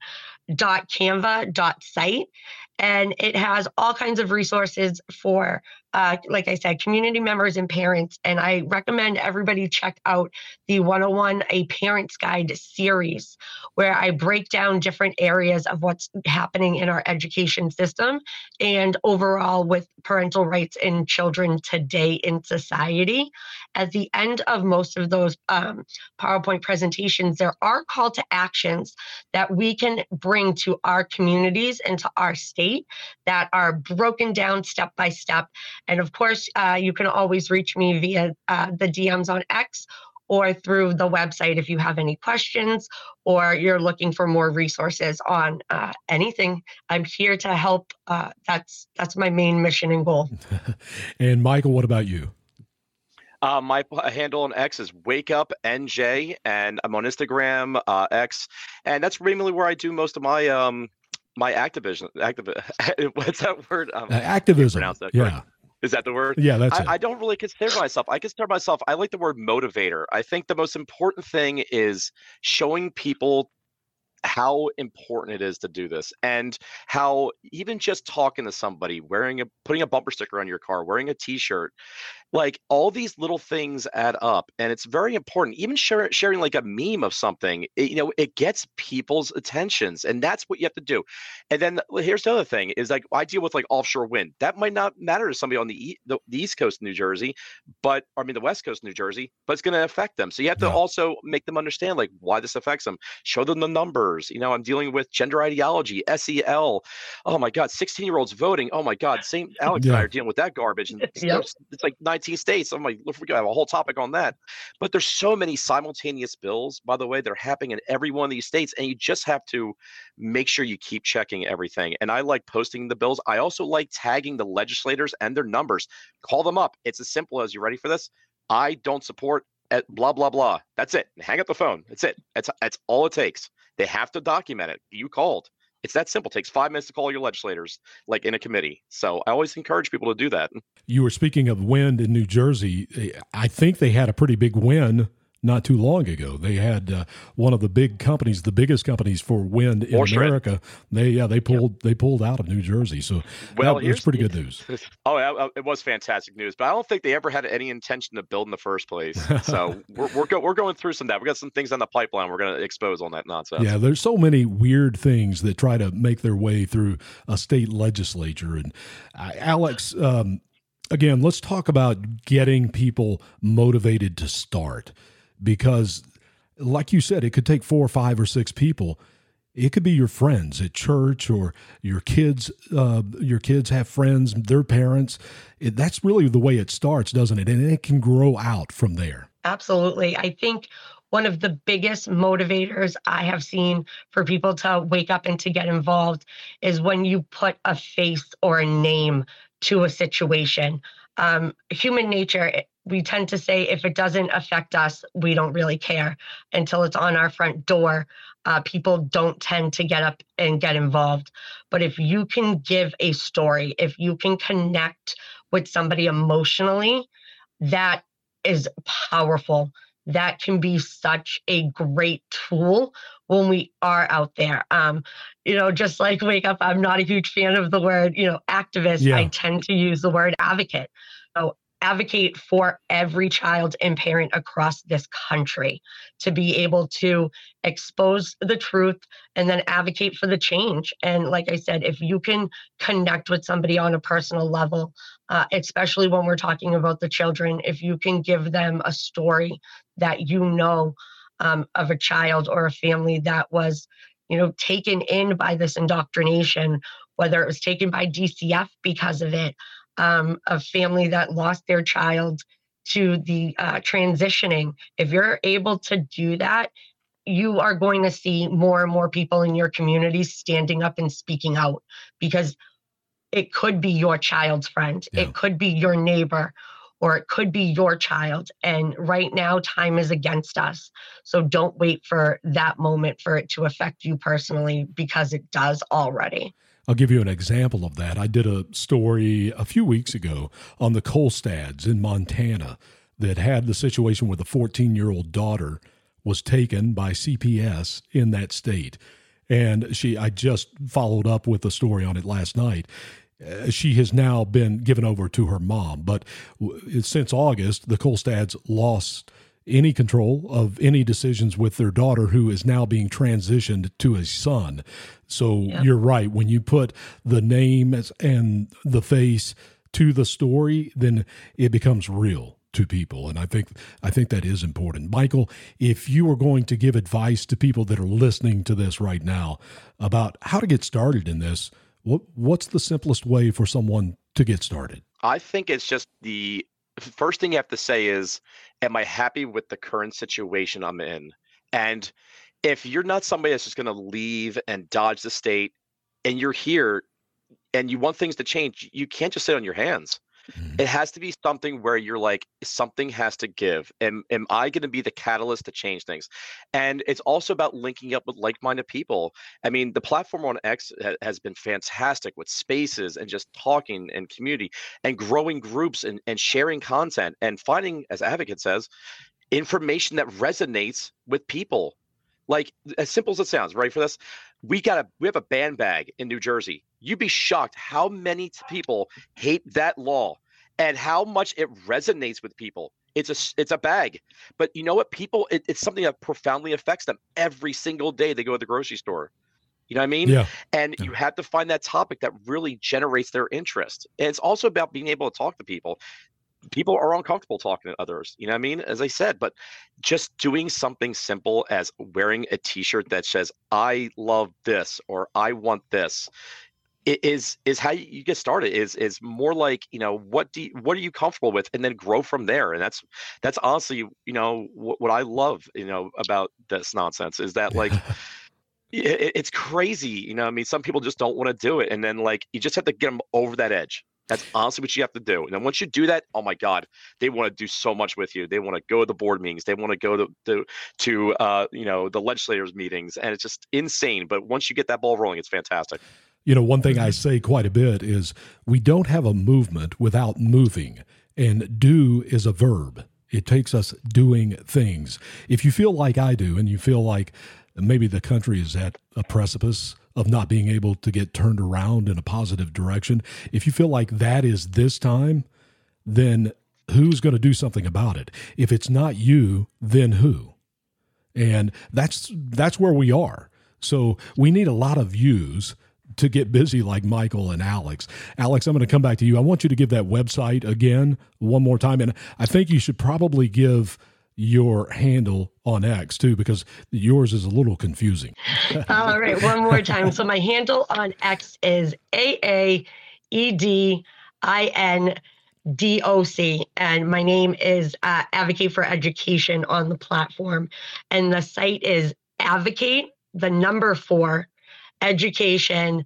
dot canva dot site and it has all kinds of resources for uh, like I said, community members and parents. And I recommend everybody check out the 101 A Parent's Guide series, where I break down different areas of what's happening in our education system and overall with parental rights in children today in society. At the end of most of those um, PowerPoint presentations, there are call to actions that we can bring to our communities and to our state that are broken down step by step and of course, uh, you can always reach me via uh, the DMs on X or through the website if you have any questions or you're looking for more resources on uh, anything. I'm here to help. Uh, that's that's my main mission and goal. and Michael, what about you? Uh, my handle on X is Wake Up NJ, and I'm on Instagram uh, X, and that's mainly where I do most of my um my activism. Activ- what's that word? Um, uh, activism. That yeah. Is that the word? Yeah, that's I, it. I don't really consider myself. I consider myself. I like the word motivator. I think the most important thing is showing people how important it is to do this and how even just talking to somebody wearing a putting a bumper sticker on your car wearing a t-shirt like all these little things add up and it's very important even share, sharing like a meme of something it, you know it gets people's attentions and that's what you have to do. And then here's the other thing is like i deal with like offshore wind that might not matter to somebody on the, the, the east coast of new jersey but i mean the west coast of new jersey but it's going to affect them. So you have to Yeah. also make them understand like why this affects them. Show them the numbers you know i'm dealing with gender ideology sel oh my god 16 year olds voting oh my god same alex and i Yeah. are dealing with that garbage and Yep. it's like 19 states. I'm like, look, we got have a whole topic on that. But there's so many simultaneous bills, by the way, they're happening in every one of these states, and you just have to make sure you keep checking everything. And I like posting the bills. I also like tagging the legislators and their numbers. Call them up. It's as simple as you ready for this? I don't support at blah blah blah. That's it. Hang up the phone. That's it. That's that's all it takes. They have to document it. You called. It's that simple. It takes five minutes to call your legislators, like in a committee. So I always encourage people to do that. You were speaking of wind in New Jersey. Eh, I think they had a pretty big win not too long ago. They had uh, one of the big companies, the biggest companies for wind in. America. They yeah they pulled they pulled out of New Jersey. So Well, that was here's- pretty good news. Oh, it was fantastic news, but I don't think they ever had any intention to build in the first place. So we're we're, go- we're going through some of that. We got some things on the pipeline we're going to expose on that nonsense. Yeah, there's so many weird things that try to make their way through a state legislature. And uh, Alex, um, again, let's talk about getting people motivated to start because, like you said, it could take four or five or six people. It could be your friends at church or your kids. Uh, your kids have friends, their parents. It, that's really the way it starts, doesn't it? And it can grow out from there. Absolutely. I think one of the biggest motivators I have seen for people to wake up and to get involved is when you put a face or a name to a situation. Um, human nature, we tend to say if it doesn't affect us, we don't really care until it's on our front door. Uh, people don't tend to get up and get involved. But if you can give a story, if you can connect with somebody emotionally, that is powerful. That can be such a great tool when we are out there. Um, you know, just like wake up, I'm not a huge fan of the word, you know, activist. I tend to use the word advocate. So advocate for every child and parent across this country to be able to expose the truth and then advocate for the change. And like I said, if you can connect with somebody on a personal level, uh, especially when we're talking about the children, if you can give them a story that you know um, of a child or a family that was, you know, taken in by this indoctrination, whether it was taken by DCF because of it, um, a family that lost their child to the uh, transitioning. If you're able to do that, you are going to see more and more people in your community standing up and speaking out because it could be your child's friend, it could be your neighbor, or it could be your child. And right now, time is against us. So don't wait for that moment for it to affect you personally because it does already. I'll give you an example of that. I did a story a few weeks ago on the Kolstads in Montana that had the situation where the 14 year old daughter was taken by CPS in that state. And she, I just followed up with the story on it last night. uh, she has now been given over to her mom. But since August, the Kolstads lost any control of any decisions with their daughter, who is now being transitioned to a son. So Yeah. you're right. When you put the name and the face to the story, then it becomes real to people and i think i think that is important michael if you were going to give advice to people that are listening to this right now about how to get started in this what what's the simplest way for someone to get started I think it's just the first thing you have to say is, Am I happy with the current situation I'm in? And if you're not somebody that's just going to leave and dodge the state and you're here and you want things to change, you can't just sit on your hands. It mm-hmm. has to be something where you're like, something has to give. Am, am I going to be the catalyst to change things? And it's also about linking up with like minded people. I mean, the platform on X ha- has been fantastic with spaces and just talking and community and growing groups and, and sharing content and finding, as Advocate says, information that resonates with people. Like as simple as it sounds, ready for this? We got a we have a band bag in New Jersey. You'd be shocked how many people hate that law and how much it resonates with people. It's a it's a bag, but you know what? People, it, it's something that profoundly affects them every single day they go to the grocery store. You know what I mean? Yeah. And you have to find that topic that really generates their interest. And it's also about being able to talk to people. People are uncomfortable talking to others. You know what I mean? As I said, but just doing something simple as wearing a T-shirt that says "I love this" or "I want this." is is how you get started is is more like you know what do you, what are you comfortable with and then grow from there and that's that's honestly you know what, what i love you know about this nonsense is that like it, it's crazy you know i mean some people just don't want to do it and then like you just have to get them over that edge that's honestly what you have to do. And then once you do that oh my god they want to do so much with you. They want to go to the board meetings. They want to go to to, to uh, you know the legislators meetings. And it's just insane. But once you get that ball rolling it's fantastic. You know, one thing I say quite a bit is we don't have a movement without moving, and do is a verb. It takes us doing things. If you feel like I do, and you feel like maybe the country is at a precipice of not being able to get turned around in a positive direction, if you feel like that is this time, then who's going to do something about it? If it's not you, then who? and that's that's where we are so we need a lot of yous to get busy like michael and alex alex i'm going to come back to you i want you to give that website again one more time and i think you should probably give your handle on x too because yours is a little confusing All right, one more time. So my handle on X is A A E D I N D O C, and my name is uh, Advocate for Education on the platform, and the site is Advocate the number four education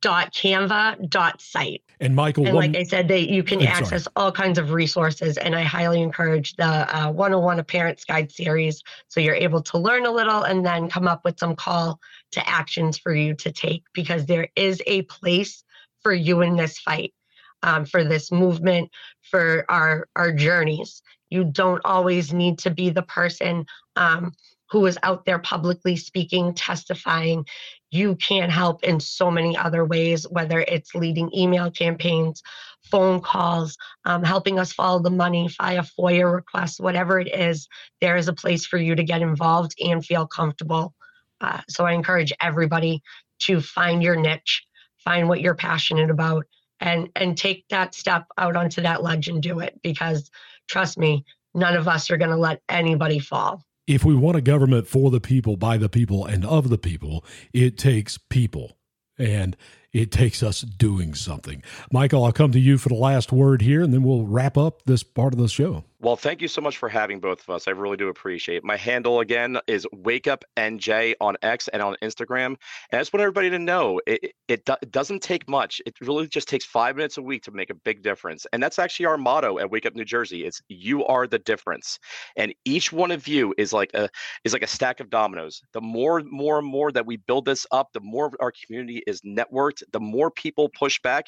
dot canva dot site and michael and like I said, they you can I'm sorry. access all kinds of resources, and I highly encourage the uh, 101 A Parent's Guide series. So you're able to learn a little and then come up with some call to actions for you to take because there is a place for you in this fight, um, for this movement, for our our journeys. You don't always need to be the person um, who is out there publicly speaking, testifying. You can help in so many other ways, whether it's leading email campaigns, phone calls, um, helping us follow the money via FOIA requests, whatever it is, there is a place for you to get involved and feel comfortable. Uh, so I encourage everybody to find your niche, find what you're passionate about, and and take that step out onto that ledge and do it. Because trust me, none of us are going to let anybody fall. If we want a government for the people, by the people, and of the people, it takes people. And it takes us doing something. Michael, I'll come to you for the last word here, and then we'll wrap up this part of the show. Well, thank you so much for having both of us. I really do appreciate it. My handle again is Wake Up NJ on X and on Instagram. And I just want everybody to know it, it, it, do- it doesn't take much. It really just takes five minutes a week to make a big difference. And that's actually our motto at Wake Up New Jersey. It's you are the difference. And each one of you is like a is like a stack of dominoes. The more, more and more that we build this up, the more our community is networked, the more people push back,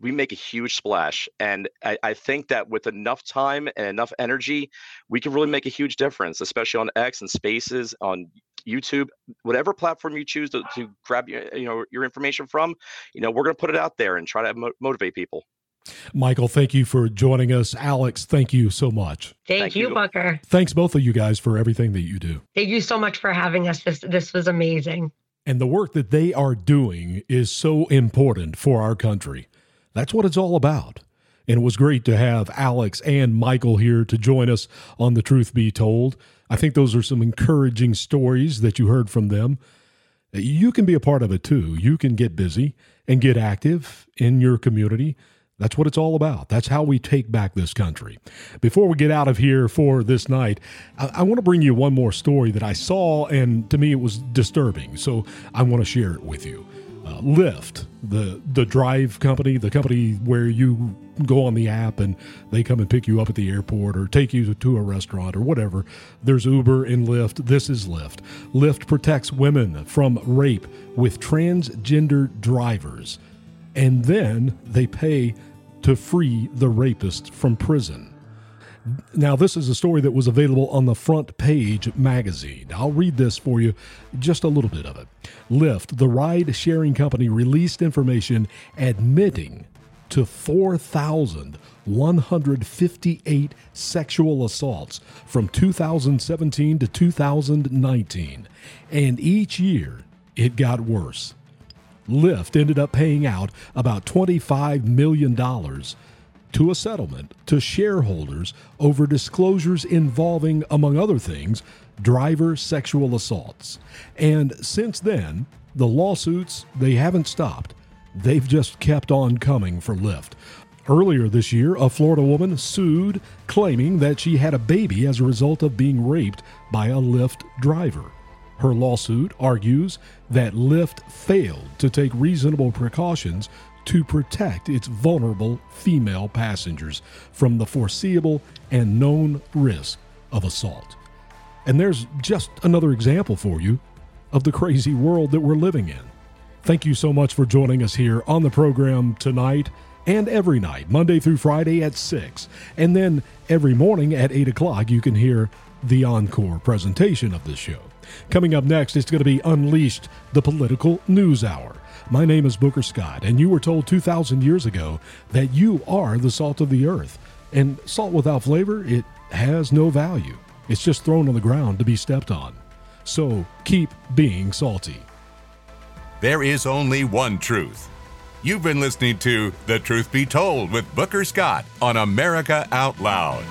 we make a huge splash. And I, I think that with enough time and enough energy, we can really make a huge difference, especially on X and Spaces, on YouTube, whatever platform you choose to, to grab your, you know your information from. You know, we're going to put it out there and try to mo- motivate people. Michael, thank you for joining us. Alex, thank you so much. Thank, thank you, you, Booker. Thanks both of you guys for everything that you do. Thank you so much for having us. This this was amazing. And the work that they are doing is so important for our country. That's what it's all about. And it was great to have Alex and Michael here to join us on The Truth Be Told. I think those are some encouraging stories that you heard from them. You can be a part of it too. You can get busy and get active in your community that's what it's all about. That's how we take back this country. Before we get out of here for this night, I, I, want to bring you one more story that I saw, and to me it was disturbing. So I want to share it with you. Uh, Lyft, the the drive company, the company where you go on the app and they come and pick you up at the airport or take you to a restaurant or whatever. There's Uber and Lyft. This is Lyft. Lyft protects women from rape with transgender drivers and then they pay to free the rapist from prison. Now, this is a story that was available on the front page magazine. I'll read this for you, just a little bit of it. Lyft, the ride sharing company, released information admitting to 4,158 sexual assaults from 2017 to 2019. And each year, it got worse. Lyft ended up paying out about $25 million to a settlement to shareholders over disclosures involving, among other things, driver sexual assaults. And since then, the lawsuits, they haven't stopped. They've just kept on coming for Lyft. Earlier this year, a Florida woman sued claiming that she had a baby as a result of being raped by a Lyft driver. Her lawsuit argues that Lyft failed to take reasonable precautions to protect its vulnerable female passengers from the foreseeable and known risk of assault. And there's just another example for you of the crazy world that we're living in. Thank you so much for joining us here on the program tonight and every night, Monday through Friday at 6. And then every morning at 8 o'clock, you can hear the encore presentation of this show. Coming up next, it's going to be Unleashed, the political news hour. My name is Booker Scott, and you were told 2,000 years ago that you are the salt of the earth. And salt without flavor, it has no value. It's just thrown on the ground to be stepped on. So keep being salty. There is only one truth. You've been listening to The Truth Be Told with Booker Scott on America Out Loud.